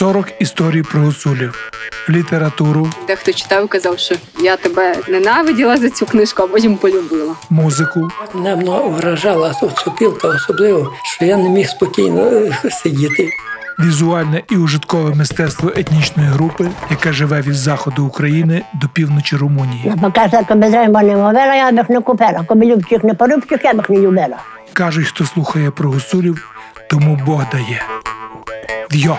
40 історій про гуцулів, літературу, Дехто читав казав, що я тебе ненавиділа за цю книжку, а потім полюбила. музику, Мене воно вражала сопілка, особливо, що я не міг спокійно е, сидіти. візуальне і ужиткове мистецтво етнічної групи, яка живе від заходу України до півночі Румунії. Покажа, коли треба не мовила, я б їх не купила. Коли любчих не порубчих, я б не любила. Кажуть, хто слухає про гуцулів, тому Бог дає. Вйо!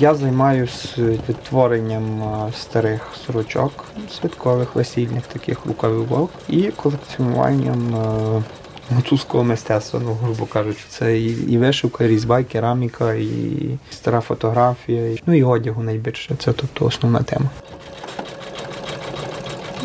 Я займаюся відтворенням старих сорочок, святкових, весільних таких рукавивок і колекціонуванням гуцузького мистецтва, ну, грубо кажучи, це і, і вишивка, і різьба, і кераміка, і стара фотографія, і, ну і одягу найбільше. Це тобто основна тема.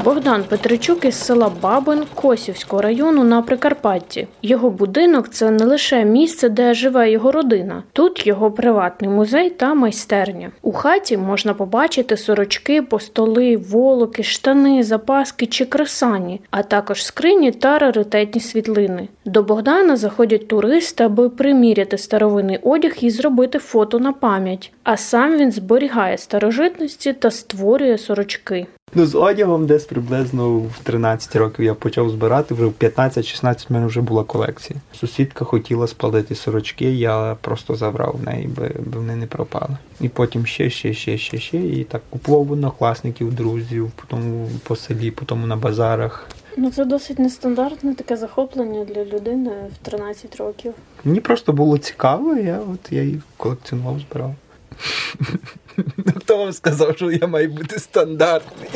Богдан Петричук із села Бабин Косівського району на Прикарпатті. Його будинок це не лише місце, де живе його родина. Тут його приватний музей та майстерня. У хаті можна побачити сорочки, постоли, волоки, штани, запаски чи кресані, а також скрині та раритетні світлини. До Богдана заходять туристи, аби приміряти старовинний одяг і зробити фото на пам'ять. А сам він зберігає старожитності та створює сорочки. Ну, з одягом десь приблизно в 13 років я почав збирати, вже в 15-16 в мене вже була колекція. Сусідка хотіла спалити сорочки, я просто забрав в неї, би вони не пропали. І потім ще, ще, ще, ще, ще. І так купував однокласників, друзів, потім по селі, потім на базарах. Ну, це досить нестандартне таке захоплення для людини в 13 років. Мені просто було цікаво, я от я їх колекціонував, збирав. Ну, Хто вам сказав, що я маю бути стандартний?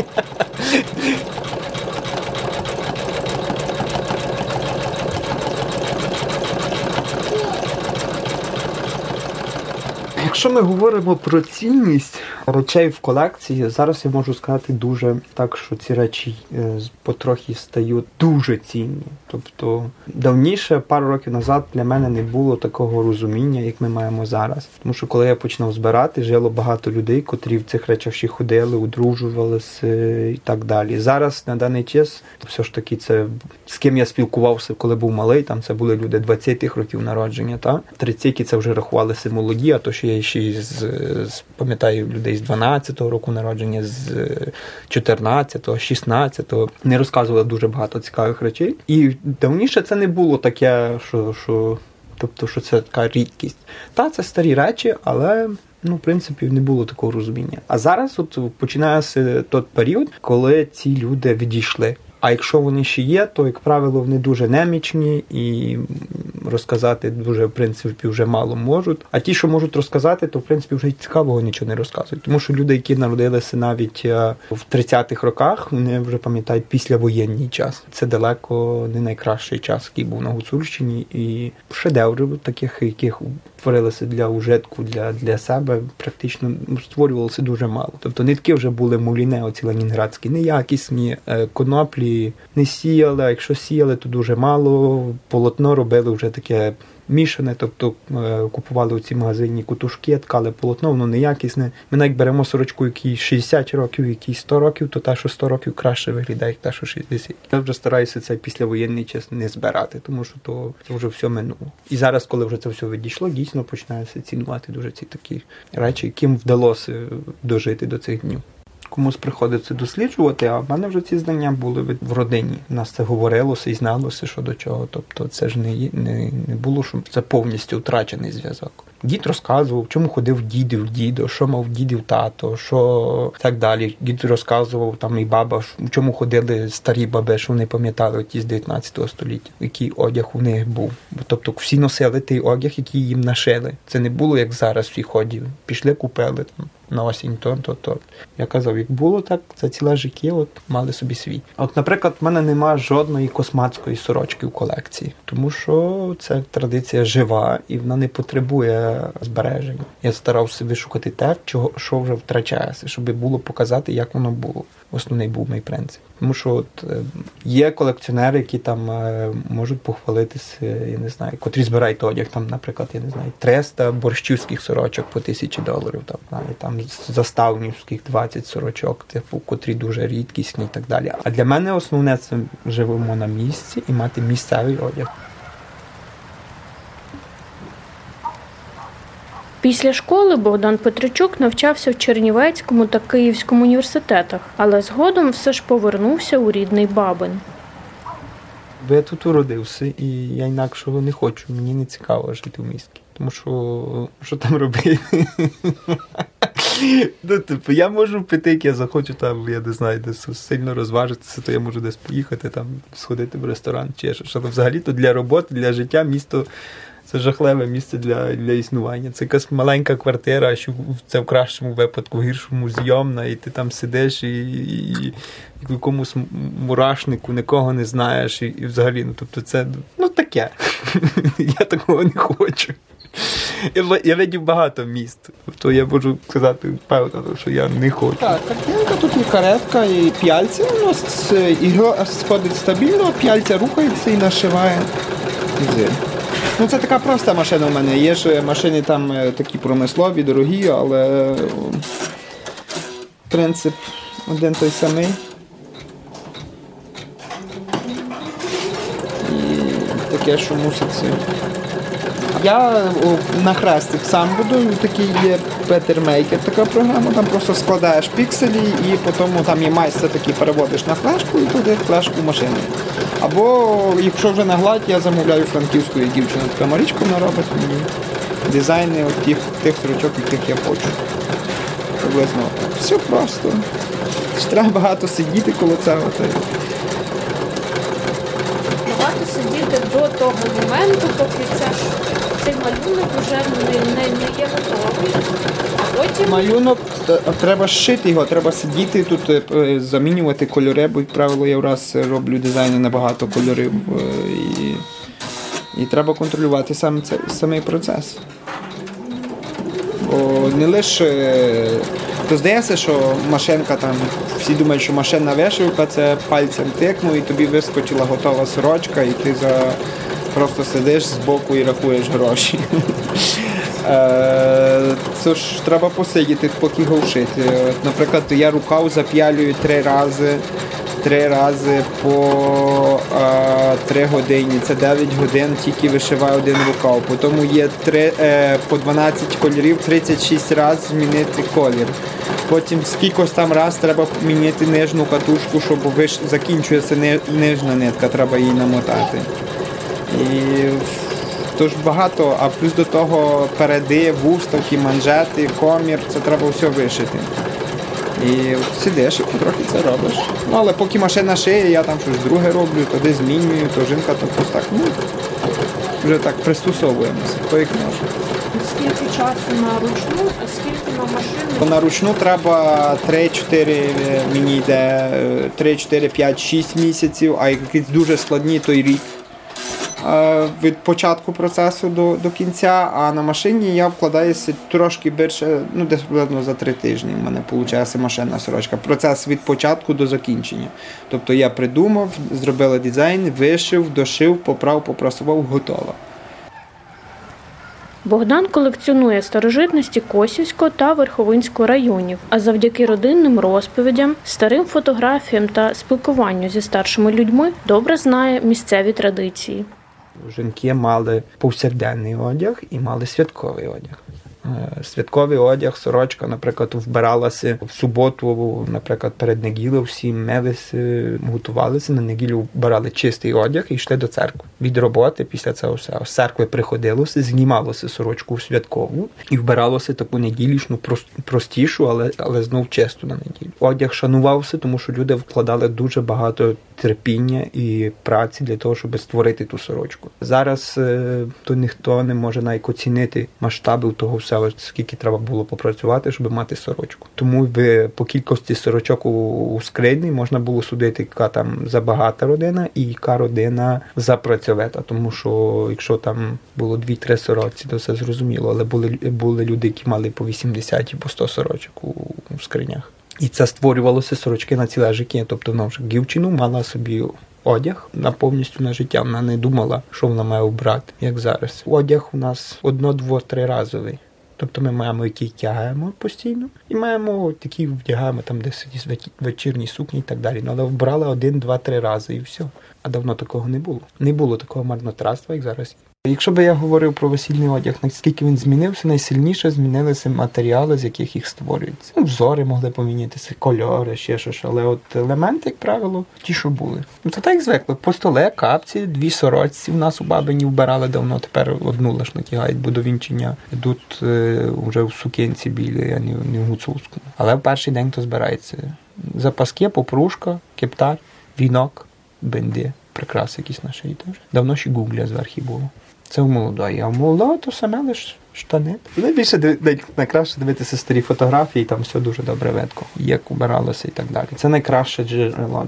Якщо ми говоримо про цінність речей в колекції, зараз я можу сказати дуже так, що ці речі е, потрохи стають дуже цінні. Тобто давніше, пару років назад, для мене не було такого розуміння, як ми маємо зараз. Тому що коли я починав збирати, жило багато людей, котрі в цих речах ще ходили, одружувалися і так далі. Зараз на даний час все ж таки це з ким я спілкувався, коли був малий. Там це були люди 20-х років народження, та 30-ті це вже рахувалися молоді, а то ще я ще з, з пам'ятаю людей з 12-го року народження, з 14-го, 16-го. Не розказували дуже багато цікавих речей. І давніше це не було таке, що. що Тобто, що це така рідкість. Та це старі речі, але ну, в принципі, не було такого розуміння. А зараз от починається той період, коли ці люди відійшли. А якщо вони ще є, то як правило вони дуже немічні і розказати дуже в принципі вже мало можуть. А ті, що можуть розказати, то в принципі вже цікавого нічого не розказують. Тому що люди, які народилися навіть е, в 30-х роках, вони вже пам'ятають післявоєнний час. Це далеко не найкращий час, який був на Гуцульщині, і шедеврів таких, яких творилися для ужитку, для, для себе, практично ну, створювалося дуже мало. Тобто нитки вже були муліне, оці ленінградські, неякісні, е, коноплі не сіяли, а якщо сіяли, то дуже мало. Полотно робили вже таке мішане, тобто е, купували у ці магазинні кутушки, ткали полотно, воно неякісне. Ми навіть беремо сорочку, якій 60 років, якій 100 років, то та, що 100 років краще виглядає, як та, що 60. Я вже стараюся цей післявоєнний час не збирати, тому що то це вже все минуло. І зараз, коли вже це все відійшло, дійсно починається цінувати дуже ці такі речі, яким вдалося дожити до цих днів. Комусь приходиться досліджувати, а в мене вже ці знання були в родині. Нас це говорилося і зналося, що до чого. Тобто це ж не, не, не було, що це повністю втрачений зв'язок. Дід розказував, чому ходив дідів дідо, що мав дідів тато, що так далі. Дід розказував там і баба, в чому ходили старі баби, що вони пам'ятали оті з 19 століття, який одяг у них був. Тобто всі носили той одяг, який їм нашили. Це не було як зараз всі ходів. Пішли, купили там. На осінь то, то, то. Я казав, як було так, за ціле життя от мали собі свій. От, наприклад, в мене нема жодної косматської сорочки в колекції, тому що це традиція жива і вона не потребує збереження. Я старався вишукати те, чого що вже втрачається, щоб було показати, як воно було. Основний був мій принцип. Тому що от е, є колекціонери, які там е, можуть похвалитися, я не знаю, котрі збирають одяг, там, наприклад, я не знаю, 300 борщівських сорочок по тисячі доларів, там, знаю, там заставнівських 20 сорочок, типу, котрі дуже рідкісні і так далі. А для мене основне це живемо на місці і мати місцевий одяг. Після школи Богдан Петричук навчався в Чернівецькому та Київському університетах, але згодом все ж повернувся у рідний Бабин. Бо я тут уродився, і я інакшого не хочу. Мені не цікаво жити в місті. Тому що що там робити? ну, типу, я можу піти, як я захочу, там, я не знаю, десь сильно розважитися, то я можу десь поїхати, там, сходити в ресторан чи що. Але взагалі то для роботи, для життя місто. Це жахливе місце для для існування. Це якась маленька квартира, що це в кращому випадку, в гіршому зйомна, і ти там сидиш і, і, і в якомусь мурашнику нікого не знаєш, і, і взагалі, ну тобто це ну таке. Я такого не хочу. Я видів багато міст, то я можу сказати певно, що я не хочу. Так, картинка, тут є каретка і п'яльця. Воно ігро сходить стабільно, п'яльця рухається і нашиває. Ну це така проста машина в мене. Є ж машини там е, такі промислові, дорогі, але принцип один той самий. І таке, що муситься. Я на хрестик сам будую, такий є Петермейкер, така програма, там просто складаєш пікселі і потім там є майстер такий переводиш на флешку і туди флешку машини. Або якщо вже на гладь, я замовляю франківську дівчину, така Марічка вона робить мені дизайни от тих, тих сорочок, яких я хочу. Приблизно. Все просто. Треба багато сидіти коло цього. Сидіти до того моменту, поки ця, цей малюнок вже не, не, не є готовий. Потім Малюнок треба шити його, треба сидіти тут, е, замінювати кольори, бо, як правило, я раз роблю дизайни на багато кольорів. е, І, і треба контролювати сам цей самий процес. Не лише то здається, що машинка там, всі думають, що машинна вишивка це пальцем тикнув і тобі вискочила готова сорочка, і ти за просто сидиш збоку і рахуєш гроші. Це ж треба посидіти, поки його вшити. Наприклад, я рукав зап'ялюю три рази. Три рази по а, 3 години. Це 9 годин, тільки вишиваю один рукав. Потім є 3, е, по 12 кольорів, 36 разів змінити колір. Потім скількось там раз треба міняти нижню катушку, щоб виш... закінчується нижня нитка, треба її намотати. І Тож багато, а плюс до того переди, вуставки, манжети, комір, це треба все вишити. І сидиш і потрохи це робиш. Ну, але поки машина шиє, я там щось друге роблю, туди змінюю, то жінка то просто так, ну, вже так пристосовуємося, то як може. скільки часу на ручну, а скільки на машину? На ручну треба 3-4, мені йде 3-4-5-6 місяців, а якісь дуже складні, то й рік. Від початку процесу до до кінця, а на машині я вкладаюся трошки більше, ну десь приблизно за три тижні. У мене виходить машинна сорочка. Процес від початку до закінчення. Тобто я придумав, зробили дизайн, вишив, дошив, поправ, попрасував, готово. Богдан колекціонує старожитності Косівського та Верховинського районів, а завдяки родинним розповідям, старим фотографіям та спілкуванню зі старшими людьми добре знає місцеві традиції. Жінки мали повсякденний одяг і мали святковий одяг. Святковий одяг, сорочка, наприклад, вбиралася в суботу, наприклад, перед неділею всі милися, готувалися на неділю, вбирали чистий одяг і йшли до церкви. Від роботи після цього все. З церкви приходилося, знімалося сорочку святкову і вбиралося таку неділішну, простішу, але але знов чисту на неділю. Одяг шанувався, тому що люди вкладали дуже багато терпіння і праці для того, щоб створити ту сорочку. Зараз то ніхто не може навіть оцінити масштабів того всього треба, скільки треба було попрацювати, щоб мати сорочку. Тому по кількості сорочок у, скрині можна було судити, яка там забагата родина і яка родина запрацьовета. Тому що якщо там було 2-3 сорочці, то все зрозуміло. Але були, були люди, які мали по 80 і по 100 сорочок у, у скринях. І це створювалося сорочки на ціле життя. Тобто вона вже дівчину мала собі одяг на повністю на життя. Вона не думала, що вона має обрати, як зараз. Одяг у нас одно, дво, триразовий. Тобто ми маємо який тягаємо постійно, і маємо такі вдягаємо там якісь веч- вечірні сукні і так далі. Ну, але вбрали один, два, три рази і все. А давно такого не було. Не було такого марнотратства, як зараз. Якщо би я говорив про весільний одяг, наскільки він змінився, найсильніше змінилися матеріали, з яких їх створюються. Ну, взори могли помінятися, кольори, ще щось, але от елементи, як правило, ті, що були. Ну це так як звикли. По столе, капці, дві сорочці в нас у бабині вбирали давно, тепер одну лиш натягають, бо до вінчення йдуть е, вже в сукенці білі, а не, в гуцульському. Але в перший день то збирається. Запаски, попружка, кептар, вінок, бенди, прикраси якісь на шиї теж. Давно ще гугля зверху було. Це в молодої, а в молодого то саме лише штани. Найбільше диви- найкраще дивитися старі фотографії, там все дуже добре видко, як убиралося і так далі. Це найкраще джерело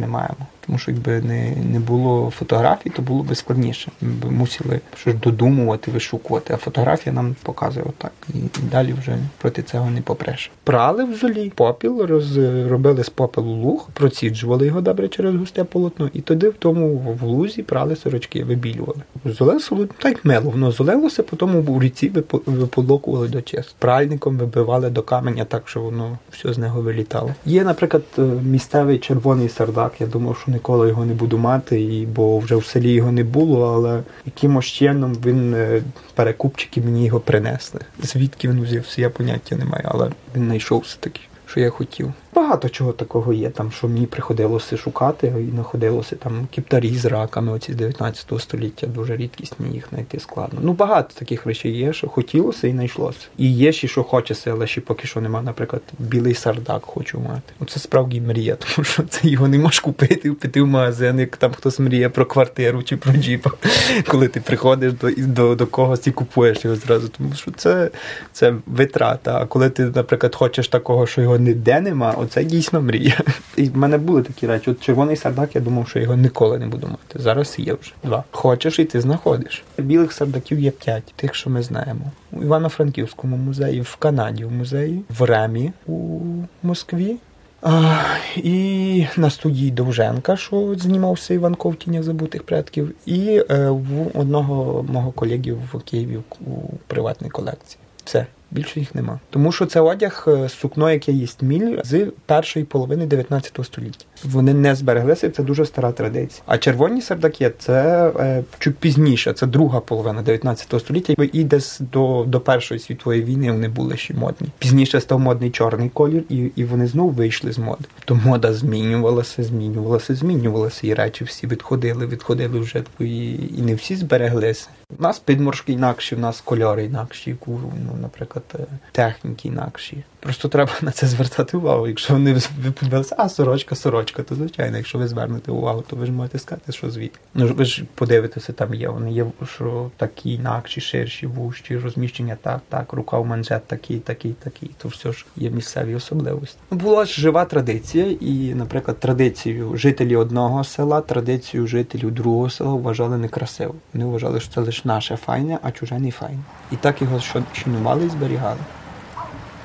ми маємо. Тому що якби не, не було фотографій, то було б складніше. Ми б мусили щось додумувати, вишукувати. А фотографія нам показує отак. І, і далі вже проти цього не попреш. Прали в золі, попіл, роз, робили з попелу луг, проціджували його добре через густе полотно, і тоді в тому в лузі прали сорочки, вибілювали. Золе так мело, воно золилося, потім у ріці виполокували до чес. Пральником вибивали до каменя так, що воно все з нього вилітало. Є, наприклад, е, місцевий червоний сардак. Я думав, що ніколи його не буду мати, і, бо вже в селі його не було, але якимось чином він е, перекупчики мені його принесли. Звідки він взявся, я поняття не маю, але він знайшовся такий. Що я хотів. Багато чого такого є, там, що мені приходилося шукати, і знаходилося там кіптарі з раками, оці з 19 століття, дуже рідкісні, їх знайти складно. Ну, багато таких речей є, що хотілося і знайшлося. І є ще, що хочеться, але ще поки що нема, наприклад, білий сардак хочу мати. Оце справді мрія, тому що це його не можеш купити, піти в магазин, як там хтось мріє про квартиру чи про джіпа, коли ти приходиш до, до, до когось і купуєш його зразу. Тому що це, це витрата. А коли ти, наприклад, хочеш такого, що його ніде нема, оце дійсно мрія. І в мене були такі речі. От червоний сардак, я думав, що його ніколи не буду мати. Зараз є вже два. Хочеш і ти знаходиш. Білих сардаків є п'ять, тих, що ми знаємо. У Івано-Франківському музеї, в Канаді в музеї, в Ремі у Москві. А, і на студії Довженка, що знімався Іванков в тінях забутих предків, і е, в одного мого колеги в Києві у приватній колекції. Все. Більше їх нема. Тому що це одяг е, сукно, яке є міль з першої половини 19 століття. Вони не збереглися, це дуже стара традиція. А червоні сардаки це е, чуть пізніше, це друга половина 19 століття. І десь до, до Першої світової війни вони були ще модні. Пізніше став модний чорний колір, і, і вони знову вийшли з моди. То мода змінювалася, змінювалася, змінювалася, і речі всі відходили, відходили вже і, і не всі збереглися. У нас підморшки інакші, у нас кольори інакші, ну, наприклад, е, техніки інакші. Просто треба на це звертати увагу. Якщо вони ви а сорочка, сорочка, то звичайно, якщо ви звернете увагу, то ви ж можете сказати, що звідки. Ну ви ж подивитеся, там є. Вони є, що такі інакші, ширші, вущі, розміщення так, так, рукав манжет такий, такий, такий. То все ж є місцеві особливості. Була ж жива традиція, і, наприклад, традицію жителі одного села, традицію жителів другого села вважали некрасиво. Вони вважали, що це лише наше файне, а чуже не файне. І так його шанували і зберігали.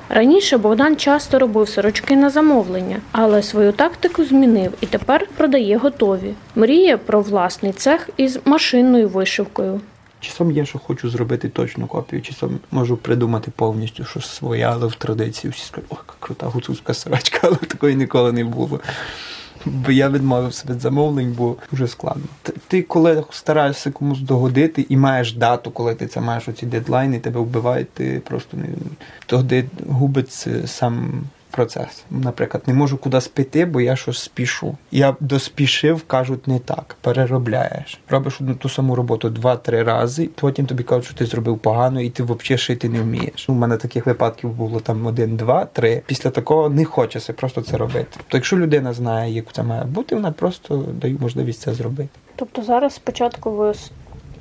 Раніше Богдан часто робив сорочки на замовлення, але свою тактику змінив і тепер продає готові. Мріє про власний цех із машинною вишивкою. Часом є, що хочу зробити точну копію, часом можу придумати повністю щось своє, але в традиції всі скажуть, о, крута гуцульська сорочка, але такої ніколи не було. Бо я відмовився від замовлень, бо дуже складно. Ти, коли стараєшся комусь догодити і маєш дату, коли ти це маєш оці дедлайни, тебе вбивають, ти просто не тоді губиться сам процес. Наприклад, не можу кудись піти, бо я щось спішу. Я доспішив, кажуть, не так. Переробляєш. Робиш одну ту саму роботу два-три рази, потім тобі кажуть, що ти зробив погано, і ти взагалі шити не вмієш. У мене таких випадків було там один, два, три. Після такого не хочеться просто це робити. То якщо людина знає, як це має бути, вона просто дає можливість це зробити. Тобто зараз спочатку ви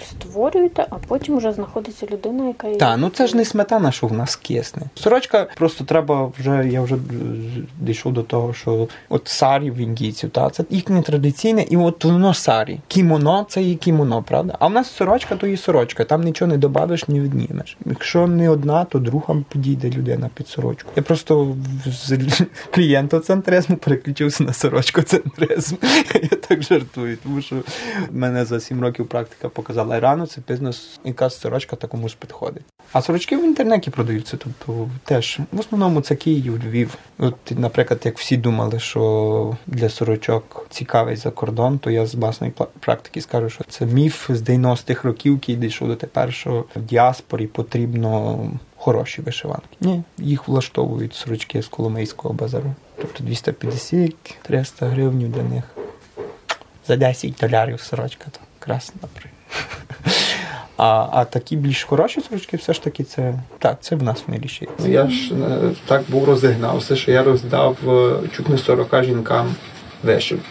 створюєте, а потім вже знаходиться людина, яка її Так, ну це ж не сметана, що в нас кисне. Сорочка просто треба вже. Я вже дійшов до того, що от сарі в індійців, та це їхнє традиційне, і от воно сарі. Кімоно це і кімоно, правда? А в нас сорочка, то і сорочка. Там нічого не додавиш, ні віднімеш. Якщо не одна, то друга підійде людина під сорочку. Я просто з клієнтоцентризму переключився на сорочкоцентризм. Я так жартую, тому що в мене за 7 років практика показала рано, це бізнес, якась сорочка та комусь підходить. А сорочки в інтернеті продаються, тобто теж в основному це Київ, Львів. От, наприклад, як всі думали, що для сорочок цікавий за кордон, то я з власної практики скажу, що це міф з 90-х років, який дійшов до тепер, що в діаспорі потрібно хороші вишиванки. Ні, їх влаштовують сорочки з Коломийського базару. Тобто 250-300 гривень для них. За 10 долярів сорочка, то красно, наприклад. А, а такі більш хороші сорочки, все ж таки, це так, це в нас в Миріші. Я ж е, так був розігнався, що я роздав е, чуть не 40 жінкам вишивку.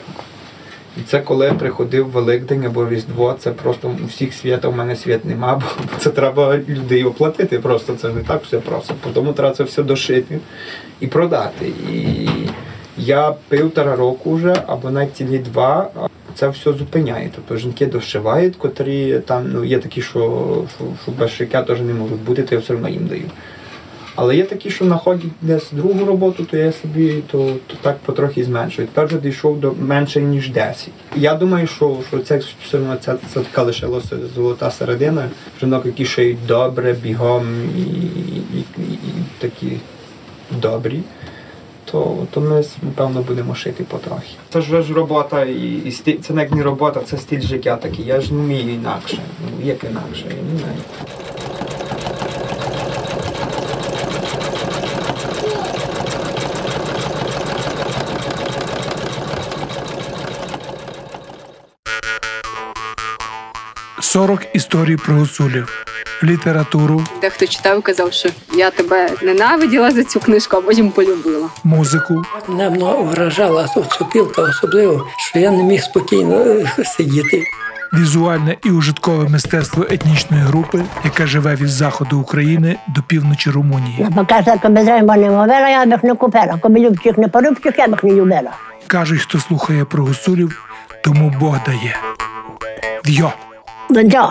І це коли приходив Великдень або Різдво, це просто у всіх свята, у мене свят нема, бо це треба людей оплатити. Просто це не так все просто. Тому треба це все дошити і продати. І я півтора року вже, або навіть цілі два, це все зупиняє. Тобто жінки дошивають, котрі там ну, є такі, що, шиття теж не можуть бути, то я все одно їм даю. Але є такі, що знаходять десь другу роботу, то я собі то, то так потрохи зменшую. Тепер вже дійшов до менше ніж 10. Я думаю, що, що це все одно це, це така лишилася золота середина. Жінок, які шиють добре, бігом і, і, і, і такі добрі. То, то ми напевно будемо шити потрохи. Це ж ж робота, і, і стиль, це не робота, це стиль життя такий. Я ж не вмію інакше. Ну, як інакше, я не знаю. – 40 історій про гуцулів, літературу, Дехто читав і казав, що я тебе ненавиділа за цю книжку, а потім полюбила. музику, Мене вражала соцопілка, особливо, що я не міг спокійно е, сидіти. візуальне і ужиткове мистецтво етнічної групи, яка живе від заходу України до півночі Румунії. Mówiła, ja bych nie kupila. Kobielubcik, nie porubcik, ja bych nie любила. Кажуть, хто слухає про гуцулів, тому Бог дає. В'йо! No co?